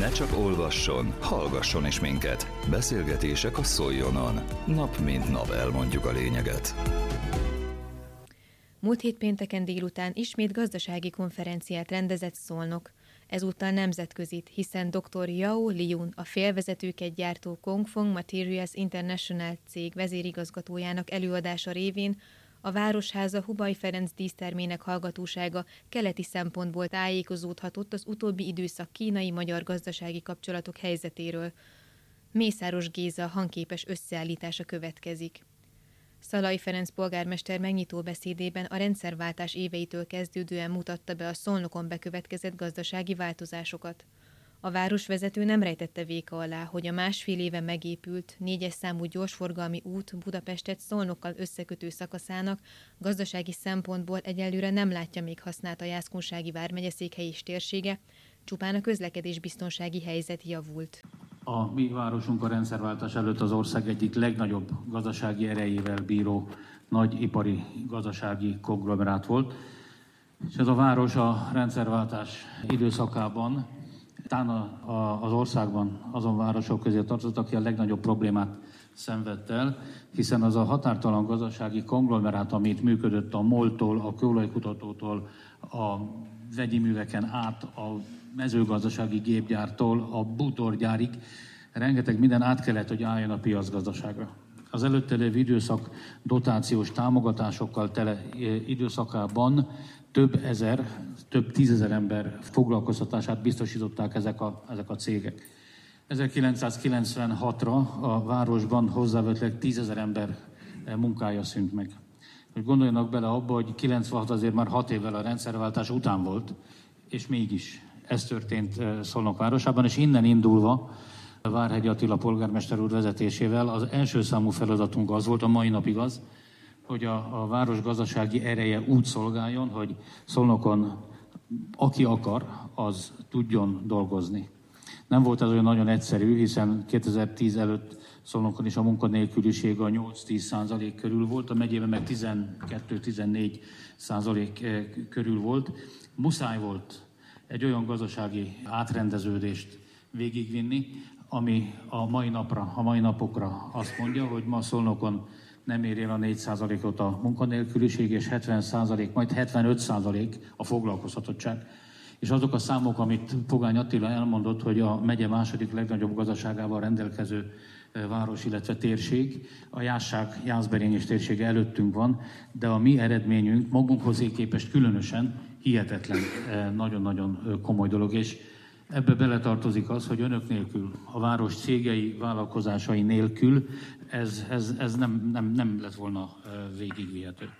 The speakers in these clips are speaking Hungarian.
Ne csak olvasson, hallgasson is minket. Beszélgetések a Szoljonon. Nap mint nap elmondjuk a lényeget. Múlt hét pénteken délután ismét gazdasági konferenciát rendezett Szolnok. Ezúttal nemzetközit, hiszen dr. Yao Liun, a félvezetőket gyártó Kongfong Materials International cég vezérigazgatójának előadása révén a Városháza Hubaj Ferenc dísztermének hallgatósága keleti szempontból tájékozódhatott az utóbbi időszak kínai-magyar gazdasági kapcsolatok helyzetéről. Mészáros Géza hangképes összeállítása következik. Szalai Ferenc polgármester megnyitó beszédében a rendszerváltás éveitől kezdődően mutatta be a szolnokon bekövetkezett gazdasági változásokat. A városvezető nem rejtette véka alá, hogy a másfél éve megépült négyes számú gyorsforgalmi út Budapestet Szolnokkal összekötő szakaszának gazdasági szempontból egyelőre nem látja még használt a Jászkunsági vármegye és térsége, csupán a közlekedés biztonsági helyzet javult. A mi városunk a rendszerváltás előtt az ország egyik legnagyobb gazdasági erejével bíró nagy ipari gazdasági konglomerát volt. És ez a város a rendszerváltás időszakában talán az országban azon városok közé tartozott, aki a legnagyobb problémát szenvedt el, hiszen az a határtalan gazdasági konglomerát, amit működött a MOL-tól, a kőolajkutatótól, a vegyi műveken át, a mezőgazdasági gépgyártól, a bútorgyárig, rengeteg minden át kellett, hogy álljon a piacgazdaságra. Az előtte lévő időszak dotációs támogatásokkal tele e, időszakában több ezer, több tízezer ember foglalkoztatását biztosították ezek a, ezek a cégek. 1996-ra a városban hozzávetőleg tízezer ember munkája szűnt meg. Hogy gondoljanak bele abba, hogy 96 azért már 6 évvel a rendszerváltás után volt, és mégis ez történt eh, Szolnok városában, és innen indulva Várhegy Attila polgármester úr vezetésével az első számú feladatunk az volt, a mai napig az, hogy a, a város gazdasági ereje úgy szolgáljon, hogy Szolnokon aki akar, az tudjon dolgozni. Nem volt ez olyan nagyon egyszerű, hiszen 2010 előtt Szolnokon is a munkanélküliség a 8-10 százalék körül volt, a megyében meg 12-14 százalék eh, körül volt. Muszáj volt egy olyan gazdasági átrendeződést végigvinni, ami a mai napra, a mai napokra azt mondja, hogy ma Szolnokon nem ér el a 4%-ot a munkanélküliség, és 70%, majd 75% a foglalkoztatottság. És azok a számok, amit Pogány Attila elmondott, hogy a megye második legnagyobb gazdaságával rendelkező város, illetve térség, a Jásság, Jászberény és térsége előttünk van, de a mi eredményünk magunkhoz képest különösen hihetetlen, nagyon-nagyon komoly dolog, és Ebbe beletartozik az, hogy önök nélkül, a város cégei, vállalkozásai nélkül ez, ez, ez nem, nem, nem lett volna végigvihető.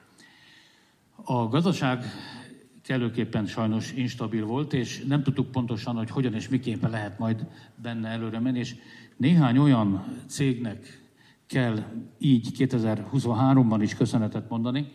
A gazdaság kellőképpen sajnos instabil volt, és nem tudtuk pontosan, hogy hogyan és miképpen lehet majd benne előre menni, és néhány olyan cégnek kell így 2023-ban is köszönetet mondani,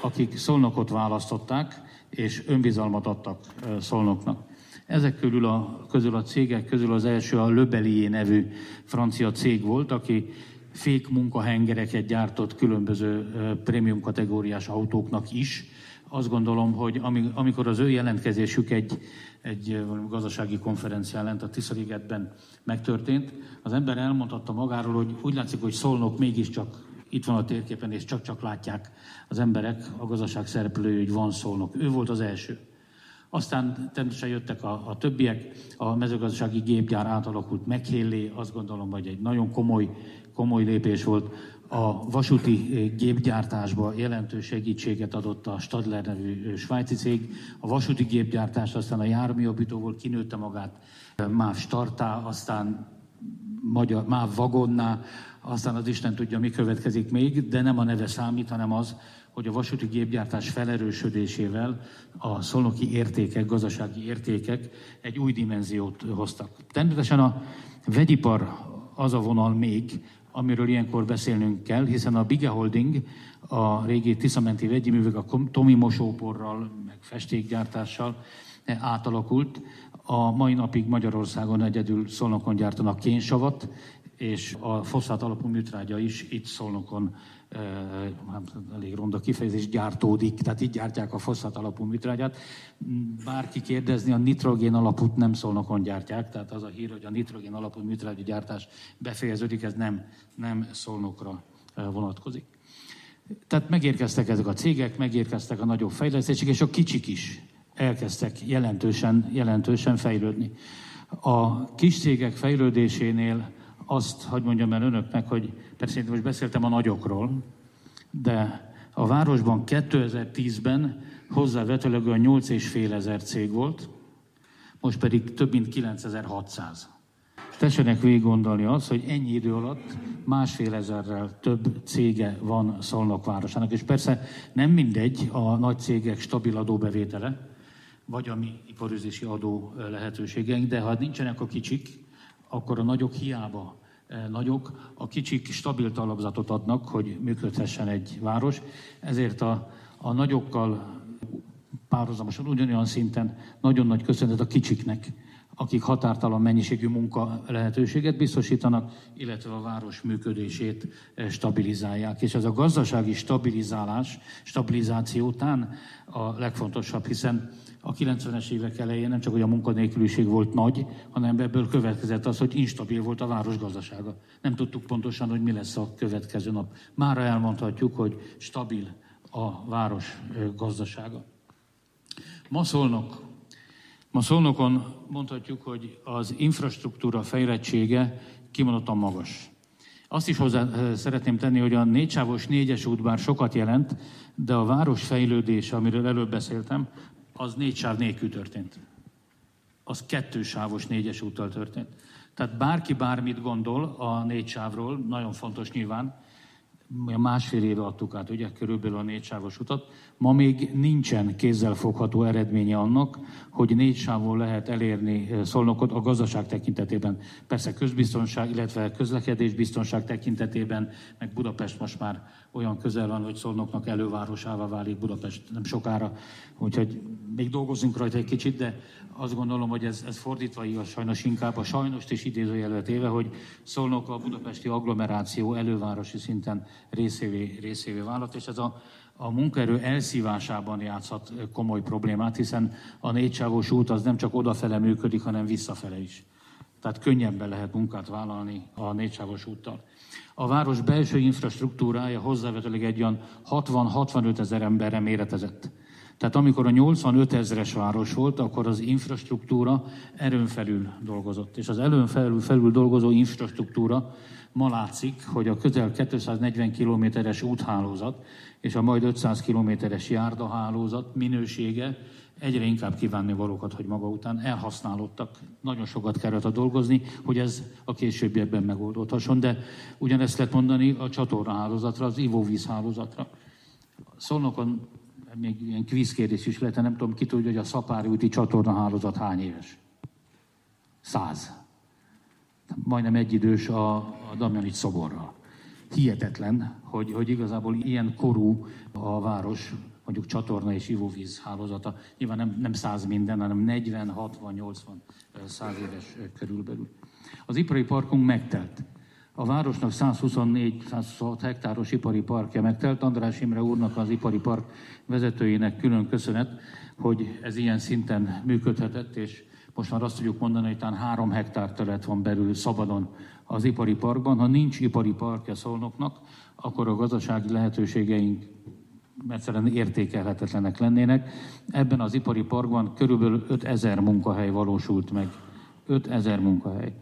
akik Szolnokot választották, és önbizalmat adtak Szolnoknak. Ezek körül a, közül a cégek közül az első a Löbelié nevű francia cég volt, aki fék munkahengereket gyártott különböző prémium kategóriás autóknak is. Azt gondolom, hogy amikor az ő jelentkezésük egy, egy gazdasági konferencián lent a Tiszaligetben megtörtént, az ember elmondhatta magáról, hogy úgy látszik, hogy Szolnok mégiscsak itt van a térképen, és csak-csak látják az emberek, a gazdaság szereplői, hogy van Szolnok. Ő volt az első. Aztán természetesen jöttek a, a többiek, a mezőgazdasági gépgyár átalakult meghélé, azt gondolom, hogy egy nagyon komoly, komoly lépés volt. A vasúti gépgyártásba jelentős segítséget adott a Stadler nevű svájci cég. A vasúti gépgyártás aztán a járműjobbítóból kinőtte magát MÁV Startá, aztán magyar, MÁV Vagonná, aztán az Isten tudja, mi következik még, de nem a neve számít, hanem az, hogy a vasúti gépgyártás felerősödésével a szolnoki értékek, gazdasági értékek egy új dimenziót hoztak. Természetesen a vegyipar az a vonal még, amiről ilyenkor beszélnünk kell, hiszen a Bige Holding, a régi Tiszamenti vegyi művek a Tomi mosóporral, meg festékgyártással átalakult. A mai napig Magyarországon egyedül Szolnokon gyártanak kénsavat, és a foszfát alapú műtrágya is itt Szolnokon elég ronda kifejezés, gyártódik, tehát így gyártják a foszfát alapú műtrágyát. Bárki kérdezni, a nitrogén alapút nem Szolnokon gyártják, tehát az a hír, hogy a nitrogén alapú műtrágya gyártás befejeződik, ez nem, nem Szolnokra vonatkozik. Tehát megérkeztek ezek a cégek, megérkeztek a nagyobb fejlesztések, és a kicsik is elkezdtek jelentősen, jelentősen fejlődni. A kis cégek fejlődésénél azt, hogy mondjam el önöknek, hogy persze én most beszéltem a nagyokról, de a városban 2010-ben hozzávetőlegően 8,5 ezer cég volt, most pedig több mint 9600. Tessenek végig gondolni azt, hogy ennyi idő alatt másfél ezerrel több cége van Szolnok városának. És persze nem mindegy a nagy cégek stabil adóbevétele, vagy a mi iparüzési adó lehetőségeink, de ha nincsenek a kicsik, akkor a nagyok hiába nagyok, a kicsik stabil talapzatot adnak, hogy működhessen egy város. Ezért a, a nagyokkal párhuzamosan ugyanolyan szinten nagyon nagy köszönet a kicsiknek, akik határtalan mennyiségű munka lehetőséget biztosítanak, illetve a város működését stabilizálják. És ez a gazdasági stabilizálás, stabilizáció után a legfontosabb, hiszen a 90-es évek elején nem csak, hogy a munkanélküliség volt nagy, hanem ebből következett az, hogy instabil volt a város gazdasága. Nem tudtuk pontosan, hogy mi lesz a következő nap. Mára elmondhatjuk, hogy stabil a város gazdasága. Ma szólnak, ma szólnokon mondhatjuk, hogy az infrastruktúra fejlettsége kimondottan magas. Azt is hozzá szeretném tenni, hogy a négysávos négyes út bár sokat jelent, de a város fejlődése, amiről előbb beszéltem, az négy sáv nélkül történt. Az kettősávos négyes úttal történt. Tehát bárki bármit gondol a négy sávról, nagyon fontos nyilván, másfél éve adtuk át, ugye, körülbelül a négy sávos utat. Ma még nincsen kézzelfogható eredménye annak, hogy négy sávon lehet elérni Szolnokot a gazdaság tekintetében. Persze közbiztonság, illetve közlekedés biztonság tekintetében, meg Budapest most már olyan közel van, hogy Szolnoknak elővárosává válik Budapest nem sokára. Úgyhogy még dolgozunk rajta egy kicsit, de azt gondolom, hogy ez, ez fordítva igaz sajnos inkább a sajnos is idézőjelvet éve, hogy Szolnok a budapesti agglomeráció elővárosi szinten részévé, részévé vállalt, és ez a, a munkaerő elszívásában játszhat komoly problémát, hiszen a négysávos út az nem csak odafele működik, hanem visszafele is. Tehát könnyebben lehet munkát vállalni a négysávos úttal. A város belső infrastruktúrája hozzávetőleg egy olyan 60-65 ezer emberre méretezett. Tehát amikor a 85 ezeres város volt, akkor az infrastruktúra erőn felül dolgozott. És az erőn felül, felül dolgozó infrastruktúra ma látszik, hogy a közel 240 kilométeres úthálózat és a majd 500 kilométeres járdahálózat minősége egyre inkább kívánni valókat, hogy maga után elhasználódtak. Nagyon sokat kellett a dolgozni, hogy ez a későbbiekben megoldódhasson, de ugyanezt lehet mondani a csatornahálózatra, az ivóvízhálózatra. Szolnokon még ilyen kvízkérdés is lehet, nem tudom, ki tudja, hogy a Szapári úti csatornahálózat hány éves? Száz. Majdnem egyidős a, a Damjanics szoborral. Hihetetlen, hogy, hogy igazából ilyen korú a város, mondjuk csatorna és ivóvíz hálózata. Nyilván nem, nem száz minden, hanem 40, 60, 80, 100 éves körülbelül. Az ipari parkunk megtelt. A városnak 124-126 hektáros ipari parkja megtelt. András Imre úrnak, az ipari park vezetőjének külön köszönet, hogy ez ilyen szinten működhetett, és most már azt tudjuk mondani, hogy talán három hektár terület van belül szabadon az ipari parkban. Ha nincs ipari parkja Szolnoknak, akkor a gazdasági lehetőségeink egyszerűen értékelhetetlenek lennének. Ebben az ipari parkban körülbelül 5000 munkahely valósult meg. 5000 munkahely.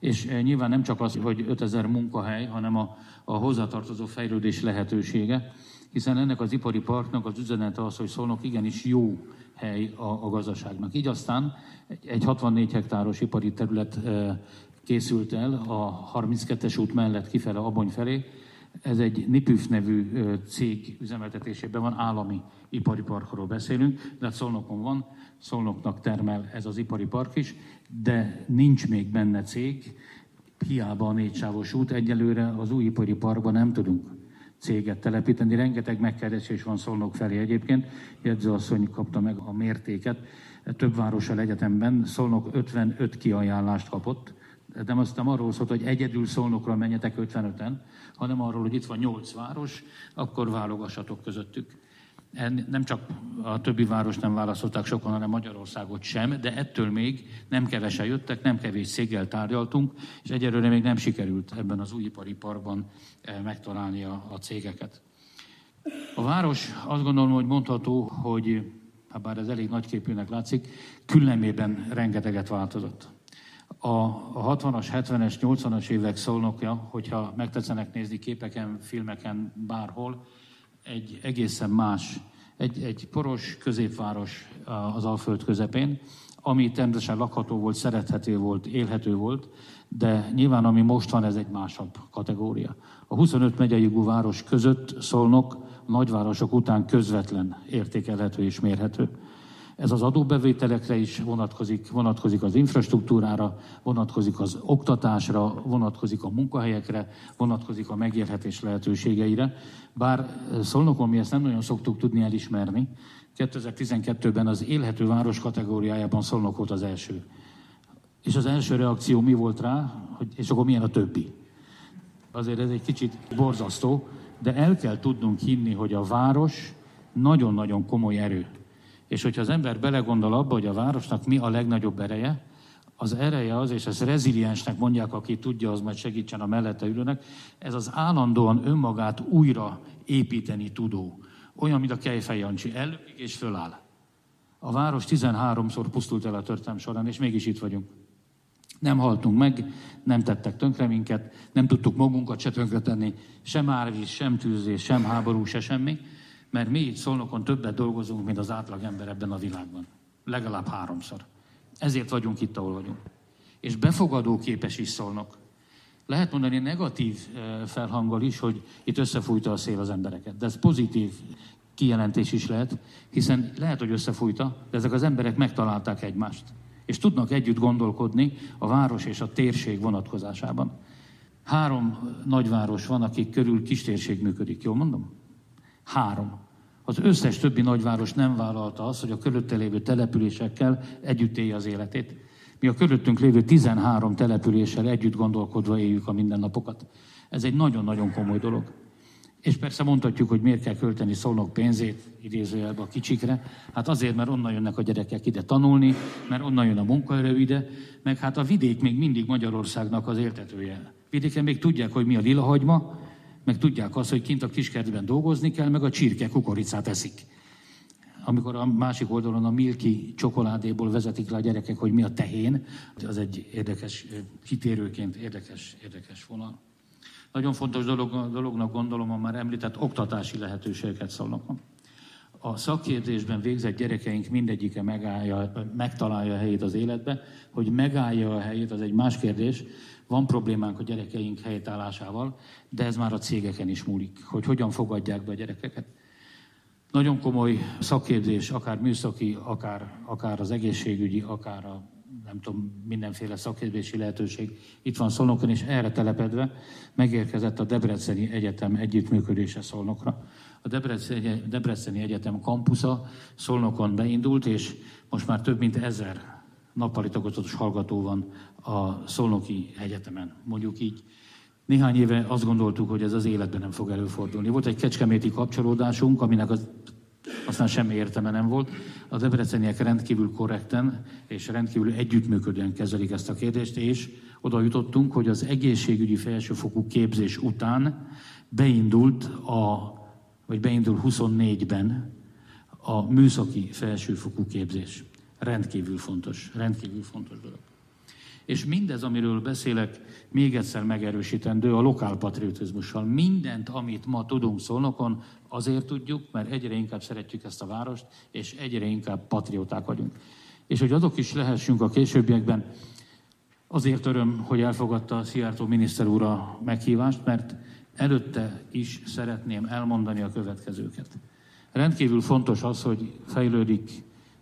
És eh, nyilván nem csak az, hogy 5000 munkahely, hanem a, a hozzátartozó fejlődés lehetősége, hiszen ennek az ipari parknak az üzenete az, hogy szólnak igenis jó hely a, a gazdaságnak. Így aztán egy, egy 64 hektáros ipari terület készült el a 32-es út mellett kifele Abony felé. Ez egy Nipüf nevű cég üzemeltetésében van, állami ipari parkról beszélünk, de hát Szolnokon van, Szolnoknak termel ez az ipari park is, de nincs még benne cég, hiába a négysávos út, egyelőre az új ipari parkban nem tudunk céget telepíteni. Rengeteg megkeresés van Szolnok felé egyébként. Jegyzőasszony kapta meg a mértéket. Több várossal egyetemben Szolnok 55 kiajánlást kapott, nem aztán arról szólt, hogy egyedül szolnokra menjetek 55-en, hanem arról, hogy itt van nyolc város, akkor válogassatok közöttük. Nem csak a többi város nem választották sokan, hanem Magyarországot sem, de ettől még nem kevesen jöttek, nem kevés széggel tárgyaltunk, és egyelőre még nem sikerült ebben az újipari parkban eh, megtalálni a, a cégeket. A város azt gondolom, hogy mondható, hogy hát bár ez elég nagyképűnek látszik, küllemében rengeteget változott. A 60-as, 70-es, 80-as évek szolnokja, hogyha megtetszenek nézni képeken, filmeken, bárhol, egy egészen más, egy, egy poros középváros az Alföld közepén, ami természetesen lakható volt, szerethető volt, élhető volt, de nyilván ami most van, ez egy másabb kategória. A 25 megyei város között Szolnok nagyvárosok után közvetlen értékelhető és mérhető. Ez az adóbevételekre is vonatkozik, vonatkozik az infrastruktúrára, vonatkozik az oktatásra, vonatkozik a munkahelyekre, vonatkozik a megélhetés lehetőségeire. Bár eh, Szolnokon mi ezt nem nagyon szoktuk tudni elismerni, 2012-ben az élhető város kategóriájában Szolnok volt az első. És az első reakció mi volt rá, hogy és akkor milyen a többi? Azért ez egy kicsit borzasztó, de el kell tudnunk hinni, hogy a város nagyon-nagyon komoly erő. És hogyha az ember belegondol abba, hogy a városnak mi a legnagyobb ereje, az ereje az, és ezt reziliensnek mondják, aki tudja, az majd segítsen a mellette ülőnek, ez az állandóan önmagát újra építeni tudó. Olyan, mint a Kejfej Jancsi, ellökik és föláll. A város 13-szor pusztult el a történelm során, és mégis itt vagyunk. Nem haltunk meg, nem tettek tönkre minket, nem tudtuk magunkat se tönkretenni, sem árvíz, sem tűzés, sem háború, se semmi mert mi Szolnokon többet dolgozunk, mint az átlag ember ebben a világban. Legalább háromszor. Ezért vagyunk itt, ahol vagyunk. És befogadó képes is Szolnok. Lehet mondani negatív eh, felhanggal is, hogy itt összefújta a szél az embereket. De ez pozitív kijelentés is lehet, hiszen lehet, hogy összefújta, de ezek az emberek megtalálták egymást. És tudnak együtt gondolkodni a város és a térség vonatkozásában. Három nagyváros van, akik körül kistérség működik, jól mondom? Három. Az összes többi nagyváros nem vállalta azt, hogy a körülötte lévő településekkel együtt élje az életét. Mi a körülöttünk lévő 13 településsel együtt gondolkodva éljük a mindennapokat. Ez egy nagyon-nagyon komoly dolog. És persze mondhatjuk, hogy miért kell költeni szolnok pénzét, idézőjelbe a kicsikre. Hát azért, mert onnan jönnek a gyerekek ide tanulni, mert onnan jön a munkaerő ide, meg hát a vidék még mindig Magyarországnak az éltetője. Vidéken még tudják, hogy mi a lilahagyma, meg tudják azt, hogy kint a kiskertben dolgozni kell, meg a csirke kukoricát eszik. Amikor a másik oldalon a Milki csokoládéból vezetik le a gyerekek, hogy mi a tehén, az egy érdekes, kitérőként érdekes, érdekes vonal. Nagyon fontos dolog, dolognak gondolom a már említett oktatási lehetőségeket szólnak. A szakképzésben végzett gyerekeink mindegyike megállja, megtalálja a helyét az életbe, hogy megállja a helyét, az egy más kérdés, van problémánk a gyerekeink helytállásával, de ez már a cégeken is múlik, hogy hogyan fogadják be a gyerekeket. Nagyon komoly szakképzés, akár műszaki, akár, akár az egészségügyi, akár a nem tudom, mindenféle szakképzési lehetőség itt van Szolnokon, és erre telepedve megérkezett a Debreceni Egyetem együttműködése Szolnokra. A Debreceni, Egyetem kampusza Szolnokon beindult, és most már több mint ezer nappali tagozatos hallgató van a Szolnoki Egyetemen, mondjuk így. Néhány éve azt gondoltuk, hogy ez az életben nem fog előfordulni. Volt egy kecskeméti kapcsolódásunk, aminek az, aztán semmi értelme nem volt. A debreceniek rendkívül korrekten és rendkívül együttműködően kezelik ezt a kérdést, és oda jutottunk, hogy az egészségügyi felsőfokú képzés után beindult a, vagy beindul 24-ben a műszaki felsőfokú képzés. Rendkívül fontos, rendkívül fontos dolog. És mindez, amiről beszélek, még egyszer megerősítendő a lokálpatriotizmussal. Mindent, amit ma tudunk szolnokon, azért tudjuk, mert egyre inkább szeretjük ezt a várost, és egyre inkább patrióták vagyunk. És hogy azok is lehessünk a későbbiekben, azért öröm, hogy elfogadta a Szijjártó miniszter úr a meghívást, mert előtte is szeretném elmondani a következőket. Rendkívül fontos az, hogy fejlődik,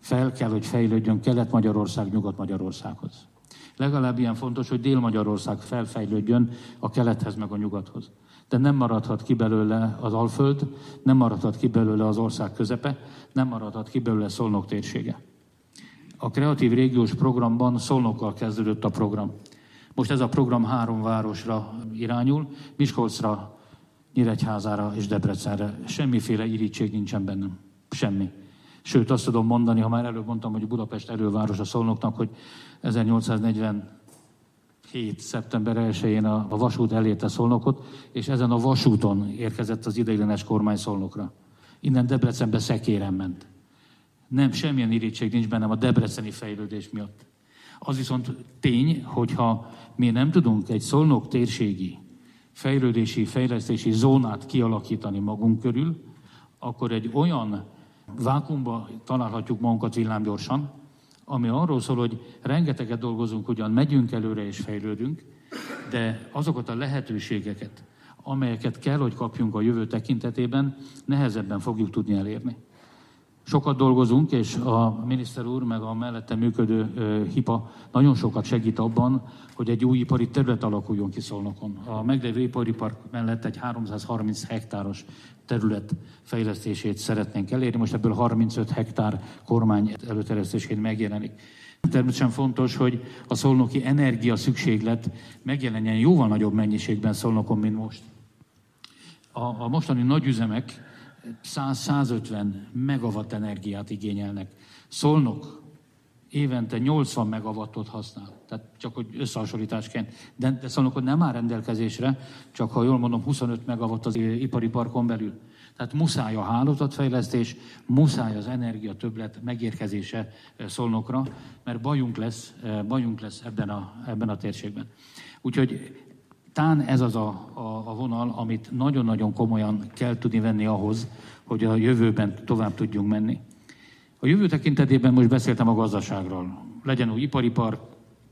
fel kell, hogy fejlődjön Kelet-Magyarország Nyugat-Magyarországhoz. Legalább ilyen fontos, hogy Dél-Magyarország felfejlődjön a kelethez meg a nyugathoz. De nem maradhat ki belőle az Alföld, nem maradhat ki belőle az ország közepe, nem maradhat ki belőle Szolnok térsége. A Kreatív Régiós Programban Szolnokkal kezdődött a program. Most ez a program három városra irányul, Miskolcra, Nyíregyházára és Debrecenre. Semmiféle irítség nincsen bennem. Semmi. Sőt, azt tudom mondani, ha már előbb mondtam, hogy Budapest előváros a Szolnoknak, hogy 1847. szeptember 1-én a, a vasút elérte Szolnokot, és ezen a vasúton érkezett az ideiglenes kormány Szolnokra. Innen Debrecenbe szekéren ment. Nem, semmilyen irítség nincs bennem a debreceni fejlődés miatt. Az viszont tény, hogyha mi nem tudunk egy szolnok térségi fejlődési, fejlesztési zónát kialakítani magunk körül, akkor egy olyan vákumba találhatjuk magunkat villámgyorsan, ami arról szól, hogy rengeteget dolgozunk, ugyan megyünk előre és fejlődünk, de azokat a lehetőségeket, amelyeket kell, hogy kapjunk a jövő tekintetében, nehezebben fogjuk tudni elérni. Sokat dolgozunk, és a miniszter úr, meg a mellette működő HIPA nagyon sokat segít abban, hogy egy új ipari terület alakuljon ki Szolnokon. A meglévő ipari park mellett egy 330 hektáros terület fejlesztését szeretnénk elérni. Most ebből 35 hektár kormány előterjesztésén megjelenik. Természetesen fontos, hogy a szolnoki energia szükséglet megjelenjen jóval nagyobb mennyiségben Szolnokon, mint most. A, a mostani nagyüzemek 100-150 megawatt energiát igényelnek. Szolnok évente 80 megawattot használ. Tehát csak hogy összehasonlításként. De, de Szolnokon nem áll rendelkezésre, csak ha jól mondom, 25 megawatt az ipari parkon belül. Tehát muszáj a hálózatfejlesztés, muszáj az energia többlet megérkezése eh, Szolnokra, mert bajunk lesz, eh, bajunk lesz ebben a, ebben a térségben. Úgyhogy Tán ez az a, a, a vonal, amit nagyon-nagyon komolyan kell tudni venni ahhoz, hogy a jövőben tovább tudjunk menni. A jövő tekintetében most beszéltem a gazdaságról. Legyen új ipari park,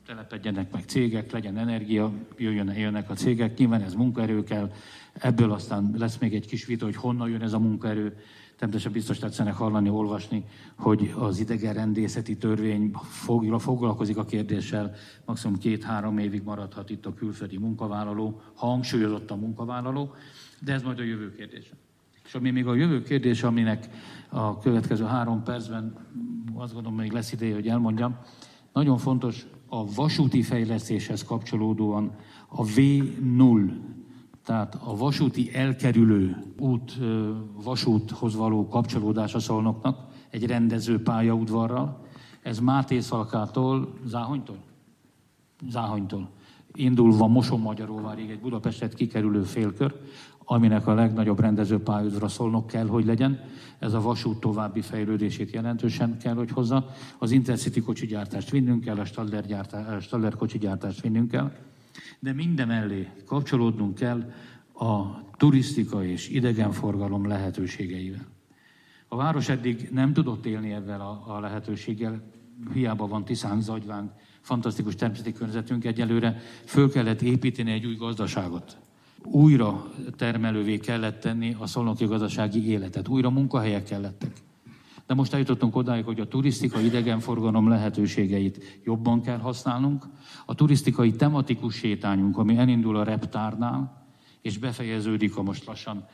telepedjenek meg cégek, legyen energia, jöjjön, jönnek a cégek, nyilván ez munkaerő kell, ebből aztán lesz még egy kis vita, hogy honnan jön ez a munkaerő, Természetesen biztos tetszenek hallani, olvasni, hogy az idegenrendészeti törvény foglalkozik a kérdéssel, maximum két-három évig maradhat itt a külföldi munkavállaló, hangsúlyozott a munkavállaló, de ez majd a jövő kérdése. És ami még a jövő kérdése, aminek a következő három percben azt gondolom, még lesz ideje, hogy elmondjam, nagyon fontos a vasúti fejlesztéshez kapcsolódóan a V0 tehát a vasúti elkerülő út, vasúthoz való kapcsolódása Szolnoknak egy rendező pályaudvarral. Ez Máté Szalkától, Záhonytól? Záhonytól. Indulva Moson-Magyaróvárig egy Budapestet kikerülő félkör, aminek a legnagyobb rendező pályaudvara Szolnok kell, hogy legyen. Ez a vasút további fejlődését jelentősen kell, hogy hozza. Az Intercity kocsigyártást vinnünk kell, a Staller, gyártá, Staller kocsigyártást vinnünk kell de mindemellé kapcsolódnunk kell a turisztika és idegenforgalom lehetőségeivel. A város eddig nem tudott élni ezzel a, a lehetőséggel, hiába van Tiszánk, Zagyvánk, fantasztikus természeti környezetünk egyelőre, föl kellett építeni egy új gazdaságot. Újra termelővé kellett tenni a szolnoki gazdasági életet, újra munkahelyek kellettek. De most eljutottunk odáig, hogy a turisztikai idegenforgalom lehetőségeit jobban kell használnunk. A turisztikai tematikus sétányunk, ami elindul a reptárnál, és befejeződik a most lassan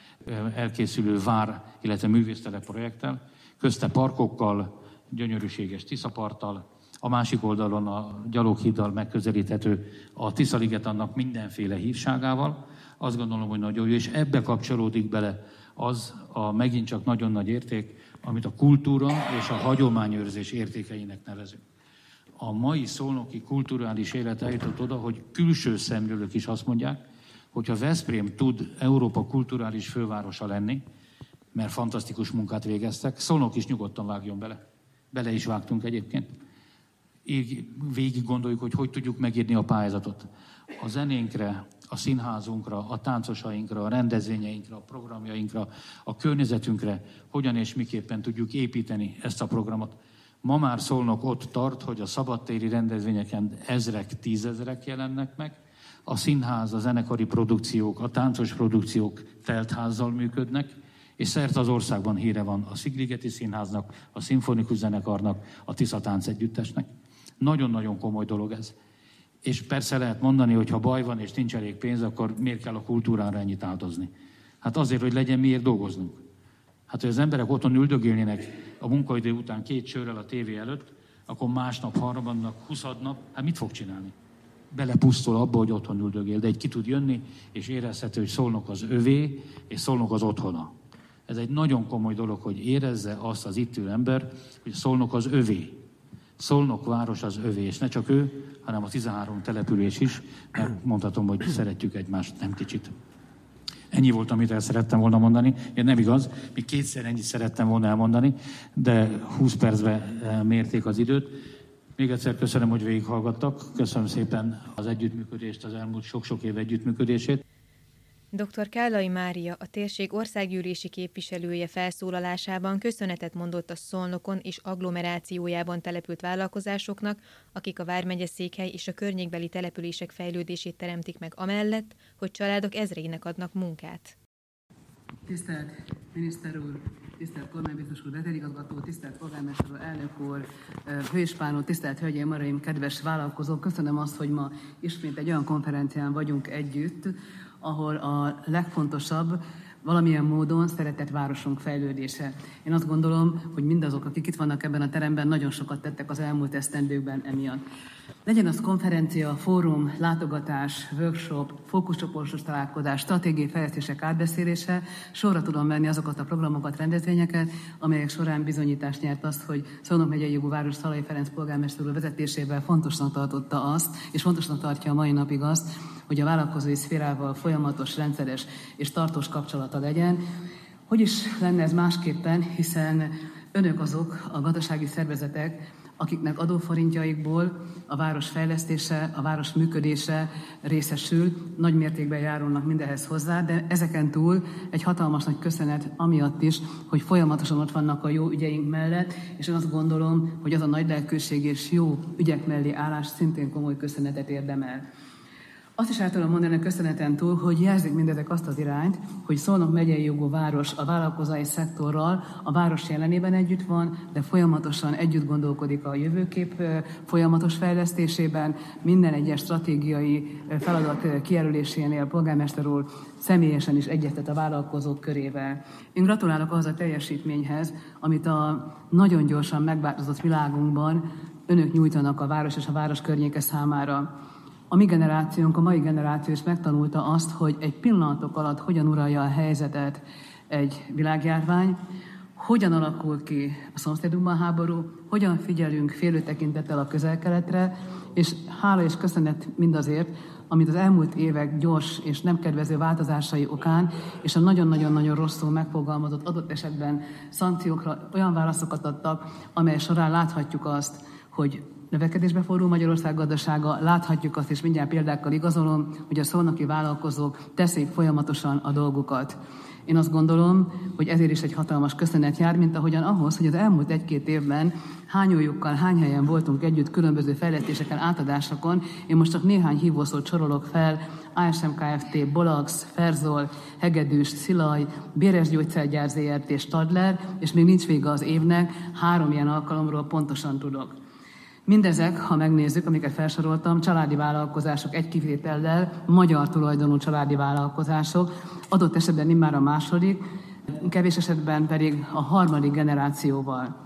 elkészülő vár, illetve művésztele projekttel, közte parkokkal, gyönyörűséges Tiszaparttal, a másik oldalon a gyaloghiddal megközelíthető a Tiszaliget annak mindenféle hívságával. Azt gondolom, hogy nagyon jó, és ebbe kapcsolódik bele az a megint csak nagyon nagy érték, amit a kultúra és a hagyományőrzés értékeinek nevezünk. A mai szolnoki kulturális élet eljutott oda, hogy külső szemlélők is azt mondják, hogyha Veszprém tud Európa kulturális fővárosa lenni, mert fantasztikus munkát végeztek, Szolnok is nyugodtan vágjon bele. Bele is vágtunk egyébként. Így végig gondoljuk, hogy hogy tudjuk megírni a pályázatot. A zenénkre, a színházunkra, a táncosainkra, a rendezvényeinkre, a programjainkra, a környezetünkre, hogyan és miképpen tudjuk építeni ezt a programot. Ma már szólnak ott tart, hogy a szabadtéri rendezvényeken ezrek, tízezrek jelennek meg, a színház, a zenekari produkciók, a táncos produkciók teltházzal működnek, és szerte az országban híre van a Szigligeti Színháznak, a Szimfonikus Zenekarnak, a Tisza Tánc Együttesnek. Nagyon-nagyon komoly dolog ez. És persze lehet mondani, hogy ha baj van és nincs elég pénz, akkor miért kell a kultúrára ennyit áldozni? Hát azért, hogy legyen miért dolgoznunk. Hát, hogy az emberek otthon üldögélnének a munkaidő után két sörrel a tévé előtt, akkor másnap, harmadnap, huszadnap, hát mit fog csinálni? belepusztul abba, hogy otthon üldögél, de egy ki tud jönni, és érezhető, hogy szólnak az övé, és szólnak az otthona. Ez egy nagyon komoly dolog, hogy érezze azt az itt ül ember, hogy szólnak az övé. Szolnok város az övé, és ne csak ő, hanem a 13 település is, mert mondhatom, hogy szeretjük egymást nem kicsit. Ennyi volt, amit el szerettem volna mondani. Én nem igaz, még kétszer ennyit szerettem volna elmondani, de 20 percbe eh, mérték az időt. Még egyszer köszönöm, hogy végighallgattak. Köszönöm szépen az együttműködést, az elmúlt sok-sok év együttműködését. Dr. Kállai Mária, a térség országgyűlési képviselője felszólalásában köszönetet mondott a Szolnokon és agglomerációjában települt vállalkozásoknak, akik a Vármegye székhely és a környékbeli települések fejlődését teremtik meg amellett, hogy családok ezreinek adnak munkát. Tisztelt miniszter úr, tisztelt kormánybiztos úr, vezérigazgató, tisztelt polgármester úr, elnök úr, főispán úr, tisztelt hölgyeim, maraim, kedves vállalkozók, köszönöm azt, hogy ma ismét egy olyan konferencián vagyunk együtt, ahol a legfontosabb valamilyen módon szeretett városunk fejlődése. Én azt gondolom, hogy mindazok, akik itt vannak ebben a teremben, nagyon sokat tettek az elmúlt esztendőkben emiatt. Legyen az konferencia, fórum, látogatás, workshop, fókuszcsoportos találkozás, stratégiai fejlesztések átbeszélése, sorra tudom venni azokat a programokat, rendezvényeket, amelyek során bizonyítást nyert azt, hogy Szolnok megyei jogú város Szalai Ferenc polgármester úr vezetésével fontosnak tartotta azt, és fontosnak tartja a mai napig azt, hogy a vállalkozói szférával folyamatos, rendszeres és tartós kapcsolata legyen. Hogy is lenne ez másképpen, hiszen önök azok a gazdasági szervezetek, akiknek adóforintjaikból a város fejlesztése, a város működése részesül, nagy mértékben járulnak mindehhez hozzá, de ezeken túl egy hatalmas nagy köszönet amiatt is, hogy folyamatosan ott vannak a jó ügyeink mellett, és én azt gondolom, hogy az a nagy lelkőség és jó ügyek mellé állás szintén komoly köszönetet érdemel. Azt is el tudom mondani a köszöneten túl, hogy jelzik mindezek azt az irányt, hogy Szolnok megyei jogú város a vállalkozói szektorral a város jelenében együtt van, de folyamatosan együtt gondolkodik a jövőkép folyamatos fejlesztésében, minden egyes stratégiai feladat kijelölésénél polgármester úr személyesen is egyetett a vállalkozók körével. Én gratulálok ahhoz a teljesítményhez, amit a nagyon gyorsan megváltozott világunkban önök nyújtanak a város és a város környéke számára. A mi generációnk, a mai generáció is megtanulta azt, hogy egy pillanatok alatt hogyan uralja a helyzetet egy világjárvány, hogyan alakul ki a szomszédunkban háború, hogyan figyelünk félő tekintettel a közel-keletre, és hála és köszönet mindazért, amit az elmúlt évek gyors és nem kedvező változásai okán, és a nagyon-nagyon-nagyon rosszul megfogalmazott adott esetben szankciókra olyan válaszokat adtak, amely során láthatjuk azt, hogy növekedésbe forró Magyarország gazdasága, láthatjuk azt, és mindjárt példákkal igazolom, hogy a szolnoki vállalkozók teszik folyamatosan a dolgukat. Én azt gondolom, hogy ezért is egy hatalmas köszönet jár, mint ahogyan ahhoz, hogy az elmúlt egy-két évben hányójukkal, hány helyen voltunk együtt különböző fejlesztéseken, átadásokon. Én most csak néhány hívószót sorolok fel, ASM Kft., Bolax, Ferzol, Hegedűs, Szilaj, Béres Gyógyszergyár ZRT, Stadler, és még nincs vége az évnek, három ilyen alkalomról pontosan tudok. Mindezek, ha megnézzük, amiket felsoroltam, családi vállalkozások egy kivétellel, magyar tulajdonú családi vállalkozások, adott esetben immár a második, kevés esetben pedig a harmadik generációval.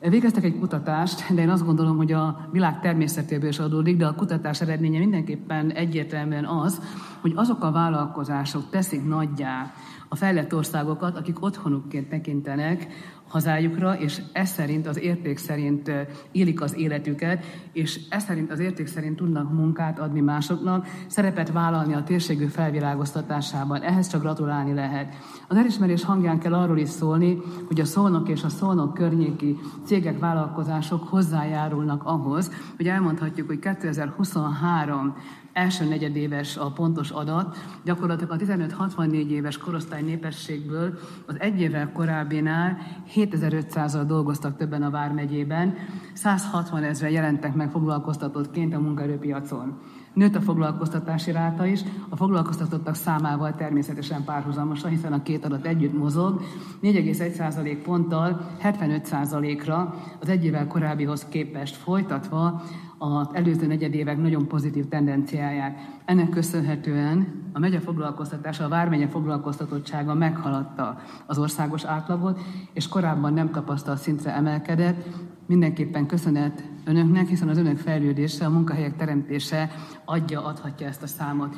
Végeztek egy kutatást, de én azt gondolom, hogy a világ természetéből is adódik, de a kutatás eredménye mindenképpen egyértelműen az, hogy azok a vállalkozások teszik nagyjá a fejlett országokat, akik otthonukként tekintenek hazájukra, és ez szerint, az érték szerint élik az életüket, és ez szerint, az érték szerint tudnak munkát adni másoknak, szerepet vállalni a térségű felvilágoztatásában. Ehhez csak gratulálni lehet. Az elismerés hangján kell arról is szólni, hogy a szónok és a szónok környéki cégek, vállalkozások hozzájárulnak ahhoz, hogy elmondhatjuk, hogy 2023 első negyedéves a pontos adat, gyakorlatilag a 15-64 éves korosztály népességből az egy évvel korábbinál 7500-al dolgoztak többen a Vármegyében, 160 ezre jelentek meg foglalkoztatottként a munkaerőpiacon. Nőtt a foglalkoztatási ráta is, a foglalkoztatottak számával természetesen párhuzamosan, hiszen a két adat együtt mozog, 4,1% ponttal 75%-ra az egy évvel korábbihoz képest folytatva az előző negyedévek nagyon pozitív tendenciáját. Ennek köszönhetően a megye foglalkoztatása, a vármegye foglalkoztatottsága meghaladta az országos átlagot, és korábban nem tapasztalt szintre emelkedett. Mindenképpen köszönet önöknek, hiszen az önök fejlődése, a munkahelyek teremtése adja, adhatja ezt a számot.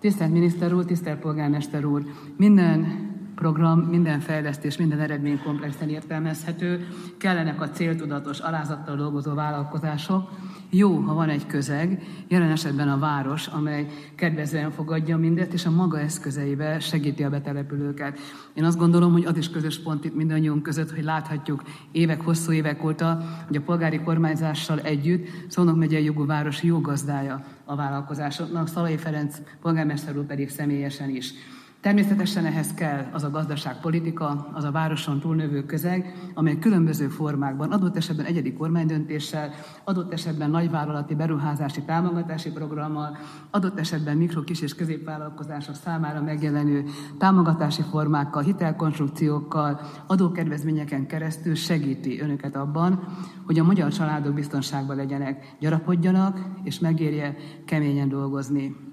Tisztelt miniszter úr, tisztelt polgármester úr, minden program, minden fejlesztés, minden eredmény komplexen értelmezhető, kellenek a céltudatos, alázattal dolgozó vállalkozások. Jó, ha van egy közeg, jelen esetben a város, amely kedvezően fogadja mindet, és a maga eszközeivel segíti a betelepülőket. Én azt gondolom, hogy az is közös pont itt mindannyiunk között, hogy láthatjuk évek, hosszú évek óta, hogy a polgári kormányzással együtt Szónok megyei jogú város jó gazdája a vállalkozásoknak, Szalai Ferenc polgármester úr pedig személyesen is. Természetesen ehhez kell az a gazdaságpolitika, az a városon túlnövő közeg, amely különböző formákban, adott esetben egyedi kormánydöntéssel, adott esetben nagyvállalati beruházási támogatási programmal, adott esetben mikro, kis és középvállalkozások számára megjelenő támogatási formákkal, hitelkonstrukciókkal, adókedvezményeken keresztül segíti önöket abban, hogy a magyar családok biztonságban legyenek, gyarapodjanak, és megérje keményen dolgozni.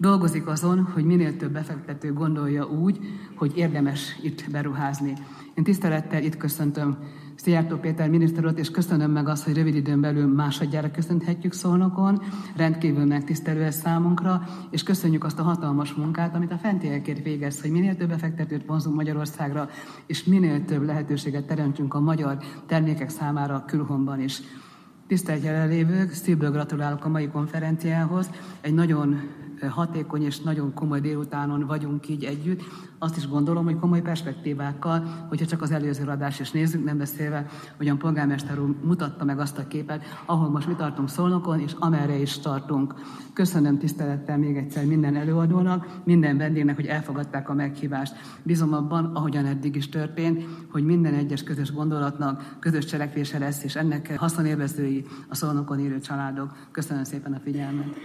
Dolgozik azon, hogy minél több befektető gondolja úgy, hogy érdemes itt beruházni. Én tisztelettel itt köszöntöm Szijjártó Péter miniszterot, és köszönöm meg azt, hogy rövid időn belül másodjára köszönhetjük Szolnokon. Rendkívül megtisztelő ez számunkra, és köszönjük azt a hatalmas munkát, amit a fentiekért végez, hogy minél több befektetőt vonzunk Magyarországra, és minél több lehetőséget teremtünk a magyar termékek számára külhomban is. Tisztelt jelenlévők, szívből gratulálok a mai konferenciához. Egy nagyon hatékony és nagyon komoly délutánon vagyunk így együtt. Azt is gondolom, hogy komoly perspektívákkal, hogyha csak az előző adás is nézzük, nem beszélve, a polgármester úr mutatta meg azt a képet, ahol most mi tartunk Szolnokon, és amerre is tartunk. Köszönöm tisztelettel még egyszer minden előadónak, minden vendégnek, hogy elfogadták a meghívást. Bízom abban, ahogyan eddig is történt, hogy minden egyes közös gondolatnak közös cselekvése lesz, és ennek haszonélvezői a Szolnokon élő családok. Köszönöm szépen a figyelmet.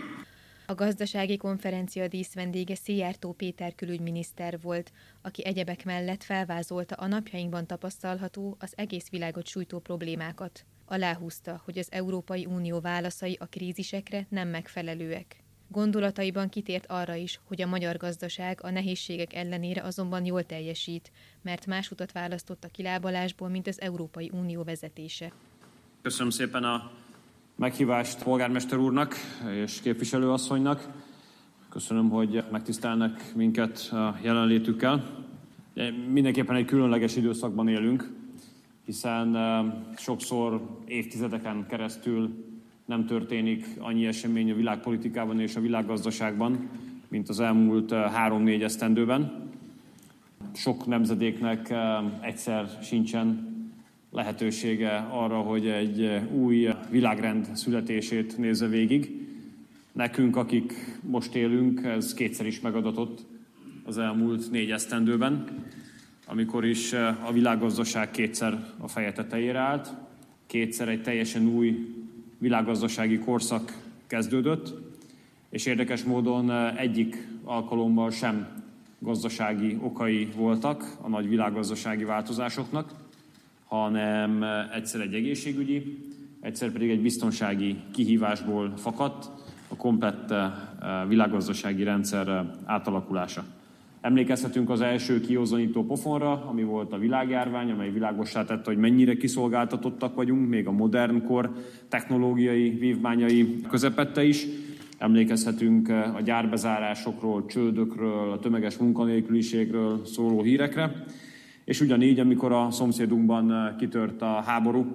A gazdasági konferencia díszvendége Szijjártó Péter külügyminiszter volt, aki egyebek mellett felvázolta a napjainkban tapasztalható, az egész világot sújtó problémákat. Aláhúzta, hogy az Európai Unió válaszai a krízisekre nem megfelelőek. Gondolataiban kitért arra is, hogy a magyar gazdaság a nehézségek ellenére azonban jól teljesít, mert más utat választott a kilábalásból, mint az Európai Unió vezetése. Köszönöm szépen a meghívást polgármester úrnak és képviselőasszonynak. Köszönöm, hogy megtisztelnek minket a jelenlétükkel. Mindenképpen egy különleges időszakban élünk, hiszen sokszor évtizedeken keresztül nem történik annyi esemény a világpolitikában és a világgazdaságban, mint az elmúlt három-négy esztendőben. Sok nemzedéknek egyszer sincsen lehetősége arra, hogy egy új világrend születését nézze végig. Nekünk, akik most élünk, ez kétszer is megadatott az elmúlt négy esztendőben, amikor is a világgazdaság kétszer a feje tetejére állt, kétszer egy teljesen új világgazdasági korszak kezdődött, és érdekes módon egyik alkalommal sem gazdasági okai voltak a nagy világgazdasági változásoknak, hanem egyszer egy egészségügyi, egyszer pedig egy biztonsági kihívásból fakadt a komplett világgazdasági rendszer átalakulása. Emlékezhetünk az első kiozonító pofonra, ami volt a világjárvány, amely világossá tette, hogy mennyire kiszolgáltatottak vagyunk, még a modern kor technológiai vívmányai közepette is. Emlékezhetünk a gyárbezárásokról, csődökről, a tömeges munkanélküliségről szóló hírekre. És ugyanígy, amikor a szomszédunkban kitört a háború,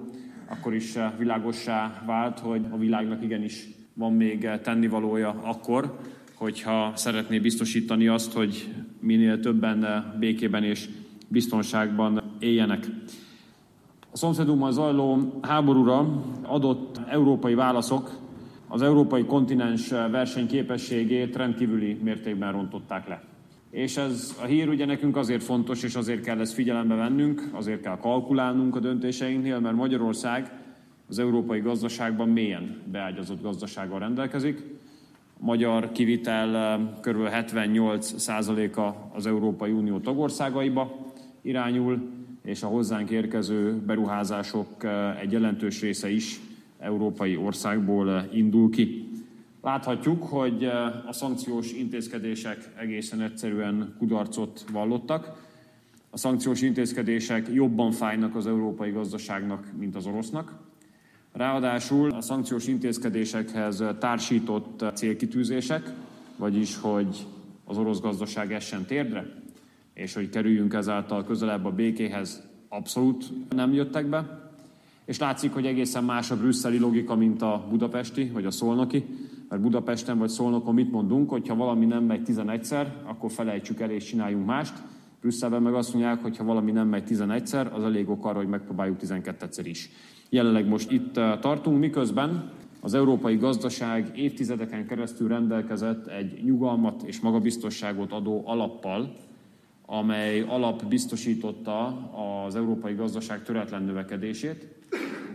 akkor is világossá vált, hogy a világnak igenis van még tennivalója akkor, hogyha szeretné biztosítani azt, hogy minél többen békében és biztonságban éljenek. A szomszédunkban zajló háborúra adott európai válaszok az európai kontinens versenyképességét rendkívüli mértékben rontották le. És ez a hír ugye nekünk azért fontos, és azért kell ezt figyelembe vennünk, azért kell kalkulálnunk a döntéseinknél, mert Magyarország az európai gazdaságban mélyen beágyazott gazdasággal rendelkezik. A magyar kivitel eh, kb. 78%-a az Európai Unió tagországaiba irányul, és a hozzánk érkező beruházások eh, egy jelentős része is európai országból eh, indul ki. Láthatjuk, hogy eh, a szankciós intézkedések egészen egyszerűen kudarcot vallottak. A szankciós intézkedések jobban fájnak az európai gazdaságnak, mint az orosznak. Ráadásul a szankciós intézkedésekhez társított célkitűzések, vagyis hogy az orosz gazdaság essen térdre, és hogy kerüljünk ezáltal közelebb a békéhez, abszolút nem jöttek be. És látszik, hogy egészen más a brüsszeli logika, mint a budapesti, vagy a szolnoki. Mert Budapesten vagy Szolnokon mit mondunk, hogy ha valami nem megy 11-szer, akkor felejtsük el és csináljunk mást. Brüsszelben meg azt mondják, hogy ha valami nem megy 11-szer, az elég ok arra, hogy megpróbáljuk 12-szer is. Jelenleg most itt eh, tartunk, miközben az európai gazdaság évtizedeken keresztül rendelkezett egy nyugalmat és magabiztosságot adó alappal, amely alap biztosította az európai gazdaság töretlen növekedését.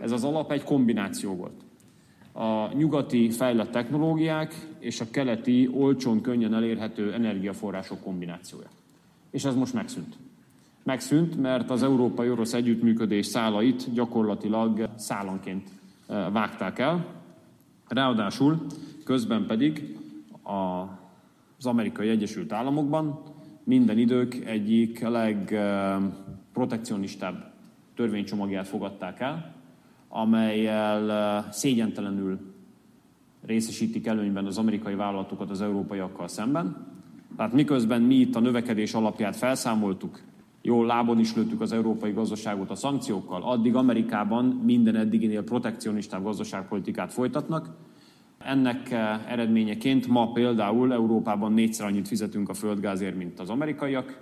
Ez az alap egy kombináció volt. A nyugati fejlett technológiák és a keleti olcsón, könnyen elérhető energiaforrások kombinációja. És ez most megszűnt. Megszűnt, mert az európai-orosz együttműködés szálait gyakorlatilag szálanként eh, vágták el. Ráadásul közben pedig az amerikai Egyesült Államokban minden idők egyik legprotekcionistább törvénycsomagját fogadták el, amelyel szégyentelenül részesítik előnyben az amerikai vállalatokat az európaiakkal szemben. Tehát miközben mi itt a növekedés alapját felszámoltuk, jól lábon is lőttük az európai gazdaságot a szankciókkal, addig Amerikában minden eddiginél protekcionistább gazdaságpolitikát folytatnak, ennek eredményeként ma például Európában négyszer annyit fizetünk a földgázért, mint az amerikaiak,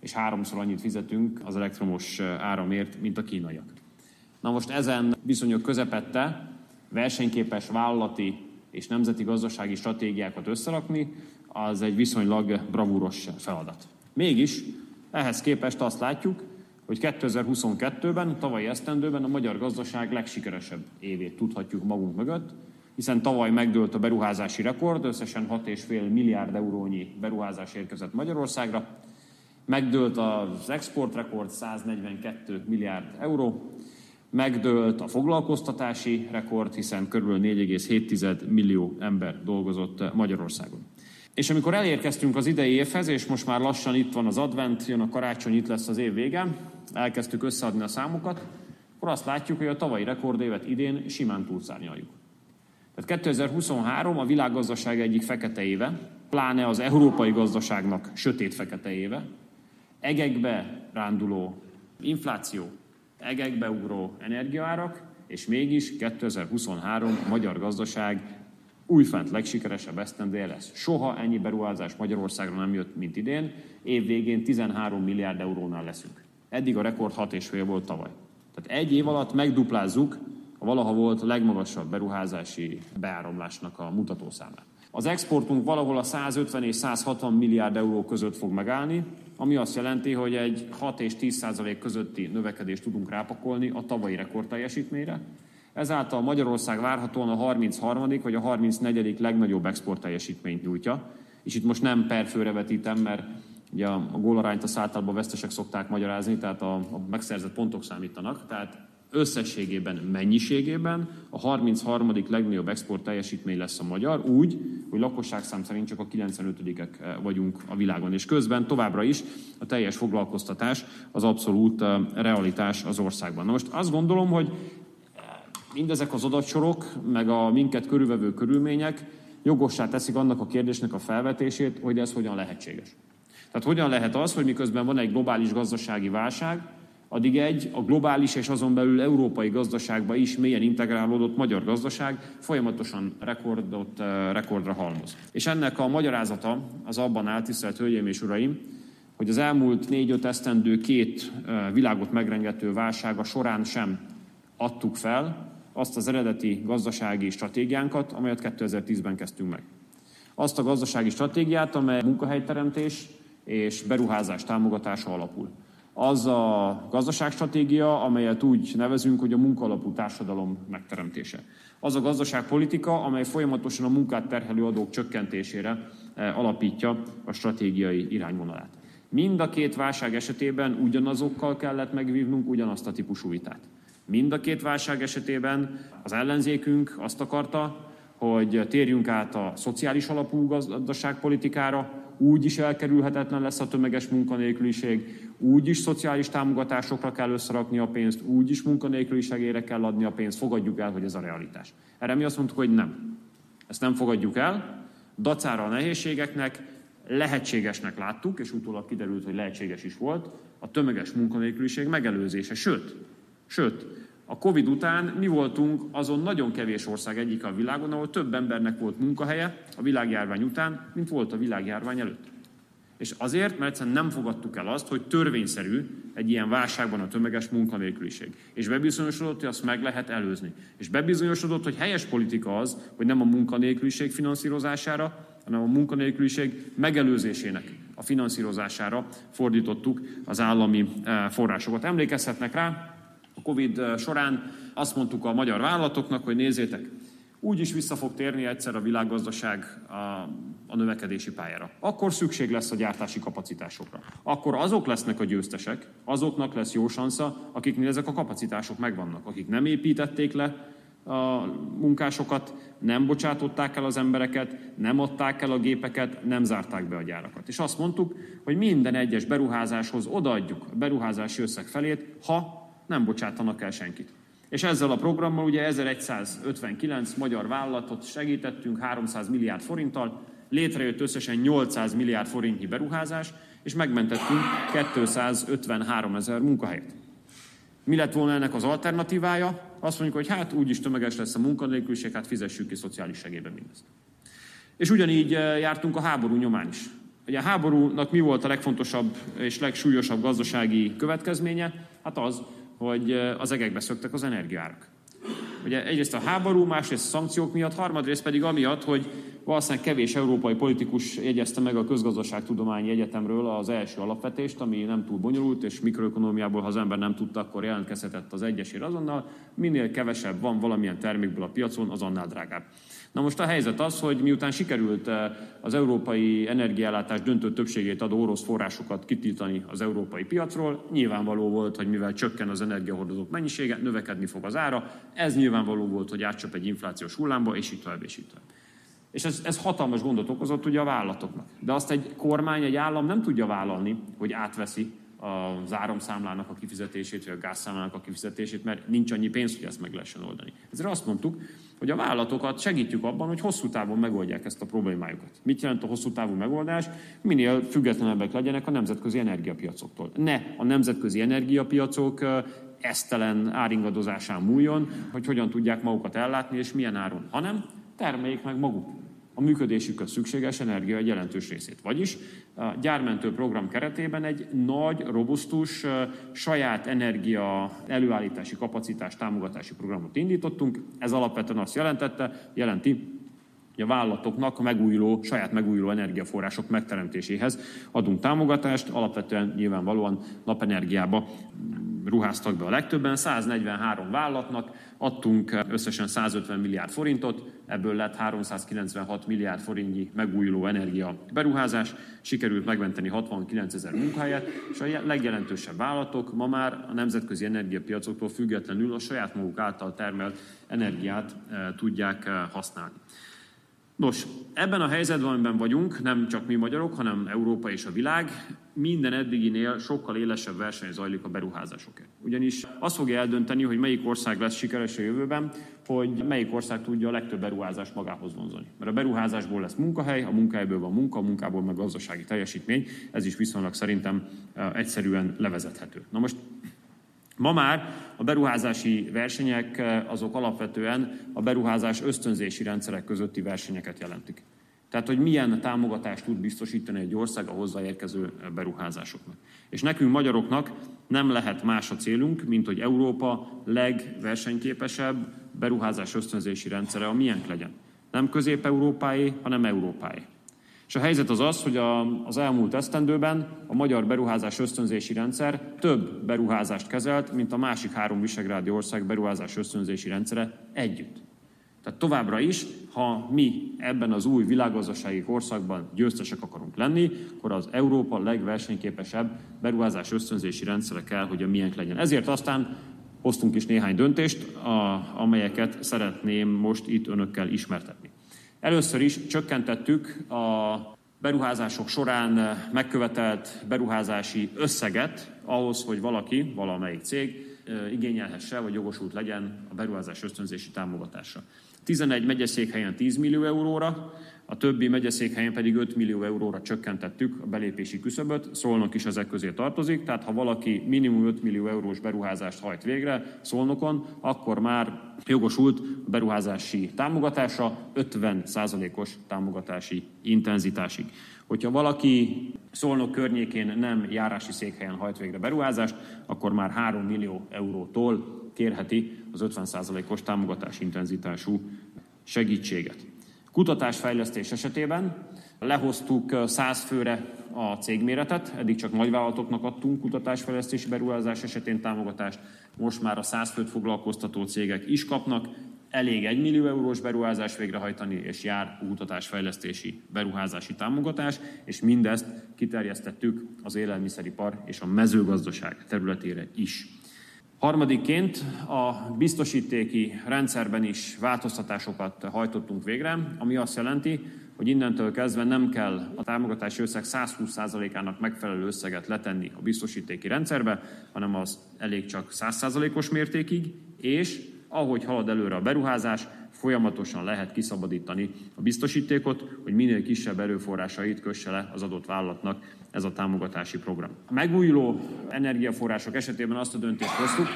és háromszor annyit fizetünk az elektromos áramért, mint a kínaiak. Na most ezen viszonyok közepette versenyképes vállalati és nemzeti gazdasági stratégiákat összerakni, az egy viszonylag bravúros feladat. Mégis ehhez képest azt látjuk, hogy 2022-ben, tavalyi esztendőben a magyar gazdaság legsikeresebb évét tudhatjuk magunk mögött, hiszen tavaly megdőlt a beruházási rekord, összesen 6,5 milliárd eurónyi beruházás érkezett Magyarországra, megdőlt az exportrekord 142 milliárd euró, megdőlt a foglalkoztatási rekord, hiszen kb. 4,7 millió ember dolgozott Magyarországon. És amikor elérkeztünk az idei évhez, és most már lassan itt van az advent, jön a karácsony, itt lesz az év vége, elkezdtük összeadni a számokat, akkor azt látjuk, hogy a tavalyi rekordévet idén simán túlszárnyaljuk. Tehát 2023 a világgazdaság egyik fekete éve, pláne az európai gazdaságnak sötét fekete éve, egekbe ránduló infláció, egekbe ugró energiaárak, és mégis 2023 a magyar gazdaság újfent legsikeresebb esztendője lesz. Soha ennyi beruházás Magyarországra nem jött, mint idén. Év végén 13 milliárd eurónál leszünk. Eddig a rekord 6,5 volt tavaly. Tehát egy év alatt megduplázzuk a valaha volt legmagasabb beruházási beáramlásnak a mutatószámát. Az exportunk valahol a 150 és 160 milliárd euró között fog megállni, ami azt jelenti, hogy egy 6 és 10 százalék közötti növekedést tudunk rápakolni a tavalyi rekordteljesítményre. Ezáltal Magyarország várhatóan a 33. vagy a 34. legnagyobb export teljesítményt nyújtja. És itt most nem per főre vetítem, mert ugye a gólarányt a általában vesztesek szokták magyarázni, tehát a, a megszerzett pontok számítanak. Tehát összességében, mennyiségében a 33. legnagyobb export teljesítmény lesz a magyar, úgy, hogy lakosságszám szerint csak a 95-ek eh, vagyunk a világon. És közben továbbra is a teljes foglalkoztatás az abszolút eh, realitás az országban. Na most azt gondolom, hogy eh, mindezek az adatsorok, meg a minket körülvevő körülmények jogossá teszik annak a kérdésnek a felvetését, hogy ez hogyan lehetséges. Tehát hogyan lehet az, hogy miközben van egy globális gazdasági válság, addig egy a globális és azon belül európai gazdaságba is mélyen integrálódott magyar gazdaság folyamatosan rekordot, rekordra halmoz. És ennek a magyarázata az abban áll, tisztelt Hölgyeim és Uraim, hogy az elmúlt négy-öt esztendő két világot megrengető válsága során sem adtuk fel azt az eredeti gazdasági stratégiánkat, amelyet 2010-ben kezdtünk meg. Azt a gazdasági stratégiát, amely munkahelyteremtés és beruházás támogatása alapul az a gazdaságstratégia, amelyet úgy nevezünk, hogy a munkalapú társadalom megteremtése. Az a gazdaságpolitika, amely folyamatosan a munkát terhelő adók csökkentésére eh, alapítja a stratégiai irányvonalát. Mind a két válság esetében ugyanazokkal kellett megvívnunk ugyanazt a típusú vitát. Mind a két válság esetében az ellenzékünk azt akarta, hogy térjünk át a szociális alapú gazdaságpolitikára, úgy is elkerülhetetlen lesz a tömeges munkanélküliség, úgy is szociális támogatásokra kell összerakni a pénzt, úgy is munkanélküli segélyre kell adni a pénzt, fogadjuk el, hogy ez a realitás. Erre mi azt mondtuk, hogy nem. Ezt nem fogadjuk el, dacára a nehézségeknek, lehetségesnek láttuk, és utólag kiderült, hogy lehetséges is volt, a tömeges munkanélküliség megelőzése. Sőt, sőt, a Covid után mi voltunk azon nagyon kevés ország egyik a világon, ahol több embernek volt munkahelye a világjárvány után, mint volt a világjárvány előtt. És azért, mert egyszerűen nem fogadtuk el azt, hogy törvényszerű egy ilyen válságban a tömeges munkanélküliség. És bebizonyosodott, hogy azt meg lehet előzni. És bebizonyosodott, hogy helyes politika az, hogy nem a munkanélküliség finanszírozására, hanem a munkanélküliség megelőzésének a finanszírozására fordítottuk az állami eh, forrásokat. Emlékezhetnek rá, a Covid eh, során azt mondtuk a magyar vállalatoknak, hogy nézzétek, úgy is vissza fog térni egyszer a világgazdaság a, a növekedési pályára. Akkor szükség lesz a gyártási kapacitásokra. Akkor azok lesznek a győztesek, azoknak lesz jó sansza, akiknél ezek a kapacitások megvannak, akik nem építették le a munkásokat, nem bocsátották el az embereket, nem adták el a gépeket, nem zárták be a gyárakat. És azt mondtuk, hogy minden egyes beruházáshoz odaadjuk a beruházási összeg felét, ha nem bocsátanak el senkit. És ezzel a programmal ugye 1159 magyar vállalatot segítettünk 300 milliárd forinttal, létrejött összesen 800 milliárd forintnyi beruházás, és megmentettünk 253 ezer munkahelyet. Mi lett volna ennek az alternatívája? Azt mondjuk, hogy hát úgyis tömeges lesz a munkanélküliség, hát fizessük ki szociális segélybe mindezt. És ugyanígy eh, jártunk a háború nyomán is. Ugye a háborúnak mi volt a legfontosabb és legsúlyosabb gazdasági következménye? Hát az, hogy az egekbe szöktek az energiárak. Ugye egyrészt a háború, másrészt a szankciók miatt, harmadrészt pedig amiatt, hogy valószínűleg kevés európai politikus jegyezte meg a közgazdaságtudományi egyetemről az első alapvetést, ami nem túl bonyolult, és mikroökonómiából, ha az ember nem tudta, akkor jelentkezhetett az egyesért azonnal. Minél kevesebb van valamilyen termékből a piacon, az annál drágább. Na most a helyzet az, hogy miután sikerült eh, az európai energiállátás döntő többségét adó orosz forrásokat kitiltani az európai piacról, nyilvánvaló volt, hogy mivel csökken az energiahordozók mennyisége, növekedni fog az ára, ez nyilvánvaló volt, hogy átcsap egy inflációs hullámba, és így tovább, és így tovább. És ez, ez hatalmas gondot okozott ugye a vállalatoknak. De azt egy kormány, egy állam nem tudja vállalni, hogy átveszi az áramszámlának a kifizetését, vagy a gázszámlának a kifizetését, mert nincs annyi pénz, hogy ezt meg lehessen oldani. Ezért azt mondtuk, hogy a vállalatokat segítjük abban, hogy hosszú távon megoldják ezt a problémájukat. Mit jelent a hosszú távú megoldás? Minél függetlenebbek legyenek a nemzetközi energiapiacoktól. Ne a nemzetközi energiapiacok esztelen áringadozásán múljon, hogy hogyan tudják magukat ellátni és milyen áron, hanem termeljék meg maguk a működésükhöz szükséges energia egy jelentős részét. Vagyis a gyármentő program keretében egy nagy, robusztus, saját energia előállítási kapacitás támogatási programot indítottunk. Ez alapvetően azt jelentette, jelenti, a vállalatoknak a megújuló, saját megújuló energiaforrások megteremtéséhez adunk támogatást, alapvetően nyilvánvalóan napenergiába ruháztak be a legtöbben, 143 vállalatnak adtunk összesen 150 milliárd forintot, ebből lett 396 milliárd forintnyi megújuló energia beruházás, sikerült megmenteni 69 ezer munkahelyet, és a legjelentősebb vállalatok ma már a nemzetközi energiapiacoktól függetlenül a saját maguk által termelt energiát eh, tudják eh, használni. Nos, ebben a helyzetben, amiben vagyunk, nem csak mi magyarok, hanem Európa és a világ, minden eddiginél sokkal élesebb verseny zajlik a beruházásokért. Ugyanis az fogja eldönteni, hogy melyik ország lesz sikeres a jövőben, hogy melyik ország tudja a legtöbb beruházást magához vonzani. Mert a beruházásból lesz munkahely, a munkahelyből van munka, a munkából meg gazdasági teljesítmény, ez is viszonylag szerintem egyszerűen levezethető. Na most Ma már a beruházási versenyek eh, azok alapvetően a beruházás ösztönzési rendszerek közötti versenyeket jelentik. Tehát, hogy milyen támogatást tud biztosítani egy ország a hozzáérkező eh, beruházásoknak. És nekünk magyaroknak nem lehet más a célunk, mint hogy Európa legversenyképesebb beruházás ösztönzési rendszere a miénk legyen. Nem közép-európáé, hanem európáé. És a helyzet az az, hogy a, az elmúlt esztendőben a magyar beruházás ösztönzési rendszer több beruházást kezelt, mint a másik három visegrádi ország beruházás ösztönzési rendszere együtt. Tehát továbbra is, ha mi ebben az új világgazdasági korszakban győztesek akarunk lenni, akkor az Európa legversenyképesebb beruházás ösztönzési rendszere kell, hogy a miénk legyen. Ezért aztán hoztunk is néhány döntést, a, amelyeket szeretném most itt önökkel ismertetni. Először is csökkentettük a beruházások során megkövetelt beruházási összeget ahhoz, hogy valaki, valamelyik cég igényelhesse, vagy jogosult legyen a beruházás ösztönzési támogatásra. 11 megyeszékhelyen 10 millió euróra, a többi megyeszékhelyen pedig 5 millió euróra csökkentettük a belépési küszöböt, Szolnok is ezek közé tartozik, tehát ha valaki minimum 5 millió eurós beruházást hajt végre Szolnokon, akkor már jogosult a beruházási támogatása 50%-os támogatási intenzitásig. Hogyha valaki Szolnok környékén nem járási székhelyen hajt végre beruházást, akkor már 3 millió eurótól kérheti az 50%-os támogatás intenzitású segítséget. Kutatásfejlesztés esetében lehoztuk 100 főre a cégméretet, eddig csak nagyvállalatoknak adtunk kutatásfejlesztési beruházás esetén támogatást, most már a 100 főt foglalkoztató cégek is kapnak, elég 1 millió eurós beruházás végrehajtani, és jár kutatásfejlesztési beruházási támogatás, és mindezt kiterjesztettük az élelmiszeripar és a mezőgazdaság területére is. Harmadikként a biztosítéki rendszerben is változtatásokat hajtottunk végre, ami azt jelenti, hogy innentől kezdve nem kell a támogatási összeg 120%-ának megfelelő összeget letenni a biztosítéki rendszerbe, hanem az elég csak 100%-os mértékig, és ahogy halad előre a beruházás, folyamatosan lehet kiszabadítani a biztosítékot, hogy minél kisebb erőforrásait kösse le az adott vállalatnak ez a támogatási program. A megújuló energiaforrások esetében azt a döntést hoztuk,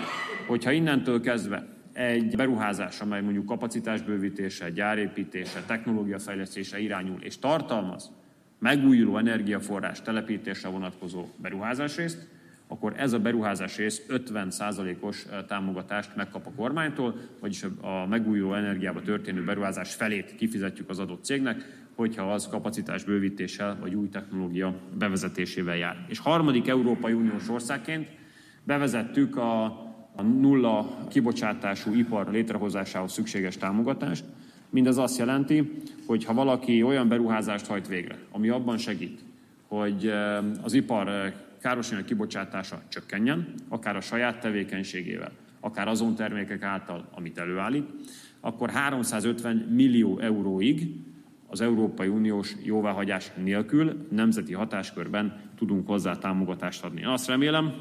hogyha innentől kezdve egy beruházás, amely mondjuk kapacitásbővítése, gyárépítése, technológiafejlesztése irányul és tartalmaz megújuló energiaforrás telepítésre vonatkozó beruházásrészt, akkor ez a beruházás rész 50%-os támogatást megkap a kormánytól, vagyis a megújuló energiába történő beruházás felét kifizetjük az adott cégnek, hogyha az kapacitás bővítéssel vagy új technológia bevezetésével jár. És harmadik Európai Uniós országként bevezettük a, a nulla kibocsátású ipar létrehozásához szükséges támogatást. Mindez azt jelenti, hogy ha valaki olyan beruházást hajt végre, ami abban segít, hogy az ipar károsanyag kibocsátása csökkenjen, akár a saját tevékenységével, akár azon termékek által, amit előállít, akkor 350 millió euróig az Európai Uniós jóváhagyás nélkül nemzeti hatáskörben tudunk hozzá támogatást adni. Én azt remélem,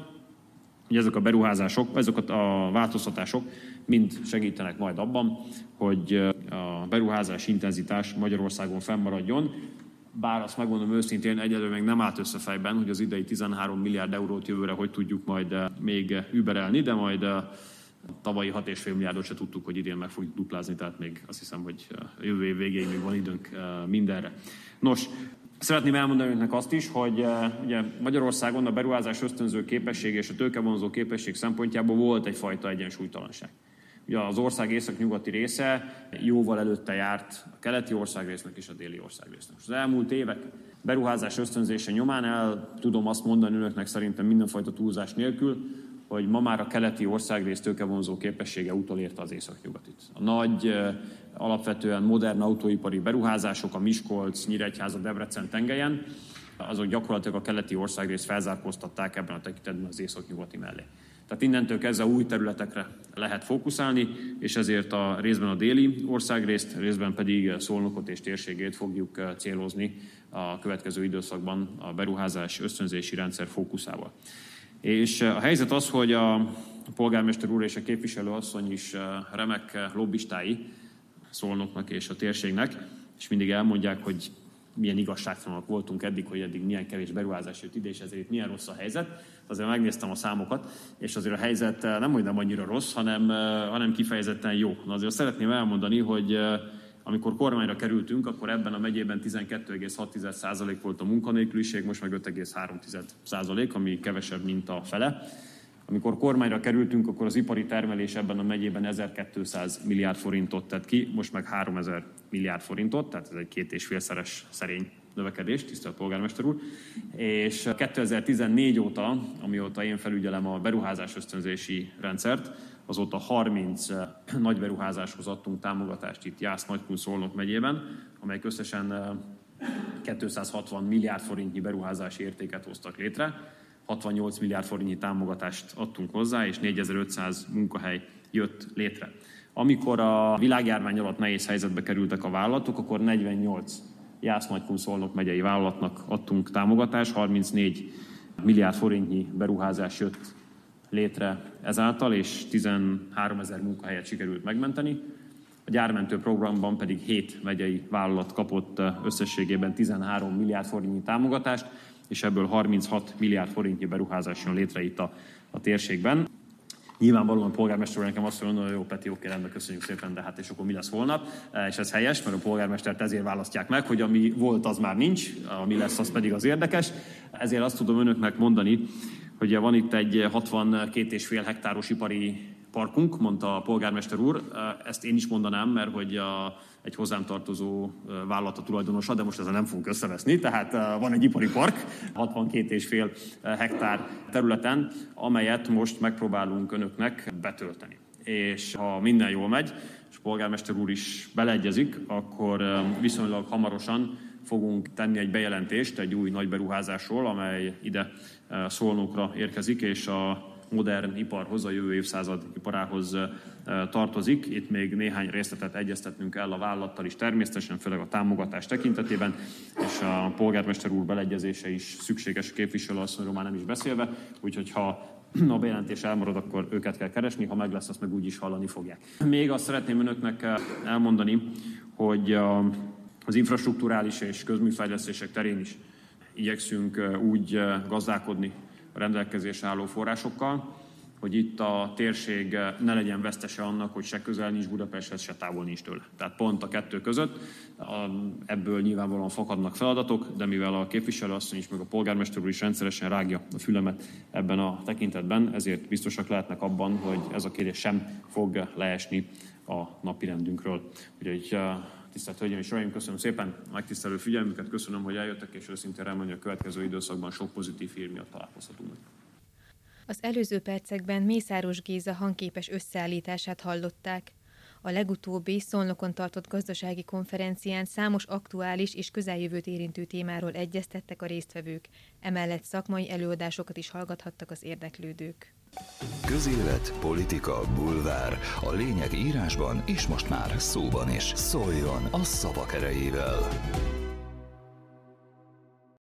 hogy ezek a beruházások, ezek a változtatások mind segítenek majd abban, hogy a beruházás intenzitás Magyarországon fennmaradjon, bár azt megmondom őszintén, egyelőre még nem állt össze fejben, hogy az idei 13 milliárd eurót jövőre hogy tudjuk majd még überelni, de majd tavalyi 6,5 milliárdot se tudtuk, hogy idén meg fogjuk duplázni, tehát még azt hiszem, hogy jövő év végéig még van időnk mindenre. Nos, Szeretném elmondani önnek azt is, hogy ugye Magyarországon a beruházás ösztönző képesség és a tőkevonzó képesség szempontjából volt egyfajta egyensúlytalanság. Ugye az ország észak-nyugati része jóval előtte járt a keleti országrésznek és a déli országrésznek. Az elmúlt évek beruházás ösztönzése nyomán el tudom azt mondani önöknek szerintem mindenfajta túlzás nélkül, hogy ma már a keleti országrész tőkevonzó képessége utolérte az északnyugatit. A nagy, alapvetően modern autóipari beruházások a Miskolc, Nyíregyháza, Debrecen tengelyen, azok gyakorlatilag a keleti országrész felzárkóztatták ebben a tekintetben az északnyugati mellé. Tehát innentől kezdve új területekre lehet fókuszálni, és ezért a részben a déli országrészt, részben pedig Szolnokot és térségét fogjuk célozni a következő időszakban a beruházás ösztönzési rendszer fókuszával. És a helyzet az, hogy a polgármester úr és a képviselő asszony is remek lobbistái Szolnoknak és a térségnek, és mindig elmondják, hogy milyen igazságtalanok voltunk eddig, hogy eddig milyen kevés beruházás jött ide, és ezért milyen rossz a helyzet. Azért megnéztem a számokat, és azért a helyzet nem, hogy nem annyira rossz, hanem, hanem kifejezetten jó. Na azért szeretném elmondani, hogy amikor kormányra kerültünk, akkor ebben a megyében 12,6% volt a munkanélküliség, most meg 5,3%, ami kevesebb, mint a fele. Amikor kormányra kerültünk, akkor az ipari termelés ebben a megyében 1200 milliárd forintot tett ki, most meg 3000 milliárd forintot, tehát ez egy két és félszeres szerény növekedés, tisztelt polgármester úr. És 2014 óta, amióta én felügyelem a beruházás ösztönzési rendszert, azóta 30 nagy beruházáshoz adtunk támogatást itt Jász Nagykun Szolnok megyében, amelyek összesen 260 milliárd forintnyi beruházási értéket hoztak létre 68 milliárd forintnyi támogatást adtunk hozzá, és 4500 munkahely jött létre. Amikor a világjárvány alatt nehéz helyzetbe kerültek a vállalatok, akkor 48 Jász-Nagykun Szolnok megyei vállalatnak adtunk támogatást, 34 milliárd forintnyi beruházás jött létre ezáltal, és 13 ezer munkahelyet sikerült megmenteni. A gyármentő programban pedig 7 megyei vállalat kapott összességében 13 milliárd forintnyi támogatást, és ebből 36 milliárd forintnyi beruházás jön létre itt a, a térségben. Nyilvánvalóan a polgármester úr nekem azt mondja, hogy jó, Peti, oké, rendben, köszönjük szépen, de hát és akkor mi lesz holnap? E, és ez helyes, mert a polgármestert ezért választják meg, hogy ami volt, az már nincs, ami lesz, az pedig az érdekes. Ezért azt tudom önöknek mondani, hogy van itt egy 62,5 hektáros ipari parkunk, mondta a polgármester úr. Ezt én is mondanám, mert hogy a, egy hozzám tartozó vállalat tulajdonosa, de most ezzel nem fogunk összeveszni. Tehát van egy ipari park, 62,5 hektár területen, amelyet most megpróbálunk önöknek betölteni. És ha minden jól megy, és a polgármester úr is beleegyezik, akkor viszonylag hamarosan fogunk tenni egy bejelentést egy új nagy beruházásról, amely ide Szolnokra érkezik, és a modern iparhoz, a jövő évszázad iparához tartozik. Itt még néhány részletet egyeztetnünk el a vállalattal is természetesen, főleg a támogatás tekintetében, és a polgármester úr beleegyezése is szükséges képviselőasszonyról már nem is beszélve, úgyhogy ha a bejelentés elmarad, akkor őket kell keresni, ha meg lesz, azt meg úgy is hallani fogják. Még azt szeretném önöknek elmondani, hogy az infrastruktúrális és közműfejlesztések terén is igyekszünk úgy gazdálkodni a rendelkezésre álló forrásokkal, hogy itt a térség ne legyen vesztese annak, hogy se közel nincs Budapesthez, se távol nincs tőle. Tehát pont a kettő között ebből nyilvánvalóan fakadnak feladatok, de mivel a képviselőasszony is, meg a polgármester úr is rendszeresen rágja a fülemet ebben a tekintetben, ezért biztosak lehetnek abban, hogy ez a kérdés sem fog leesni a napirendünkről. Úgyhogy Tisztelt Hölgyeim és Uraim, köszönöm szépen a megtisztelő figyelmüket, köszönöm, hogy eljöttek, és őszintén remélem, hogy a következő időszakban sok pozitív hír miatt találkozhatunk. Az előző percekben Mészáros Géza hangképes összeállítását hallották. A legutóbbi Szolnokon tartott gazdasági konferencián számos aktuális és közeljövőt érintő témáról egyeztettek a résztvevők, emellett szakmai előadásokat is hallgathattak az érdeklődők. Közélet, politika, bulvár. A lényeg írásban és most már szóban is. Szóljon a szavak erejével!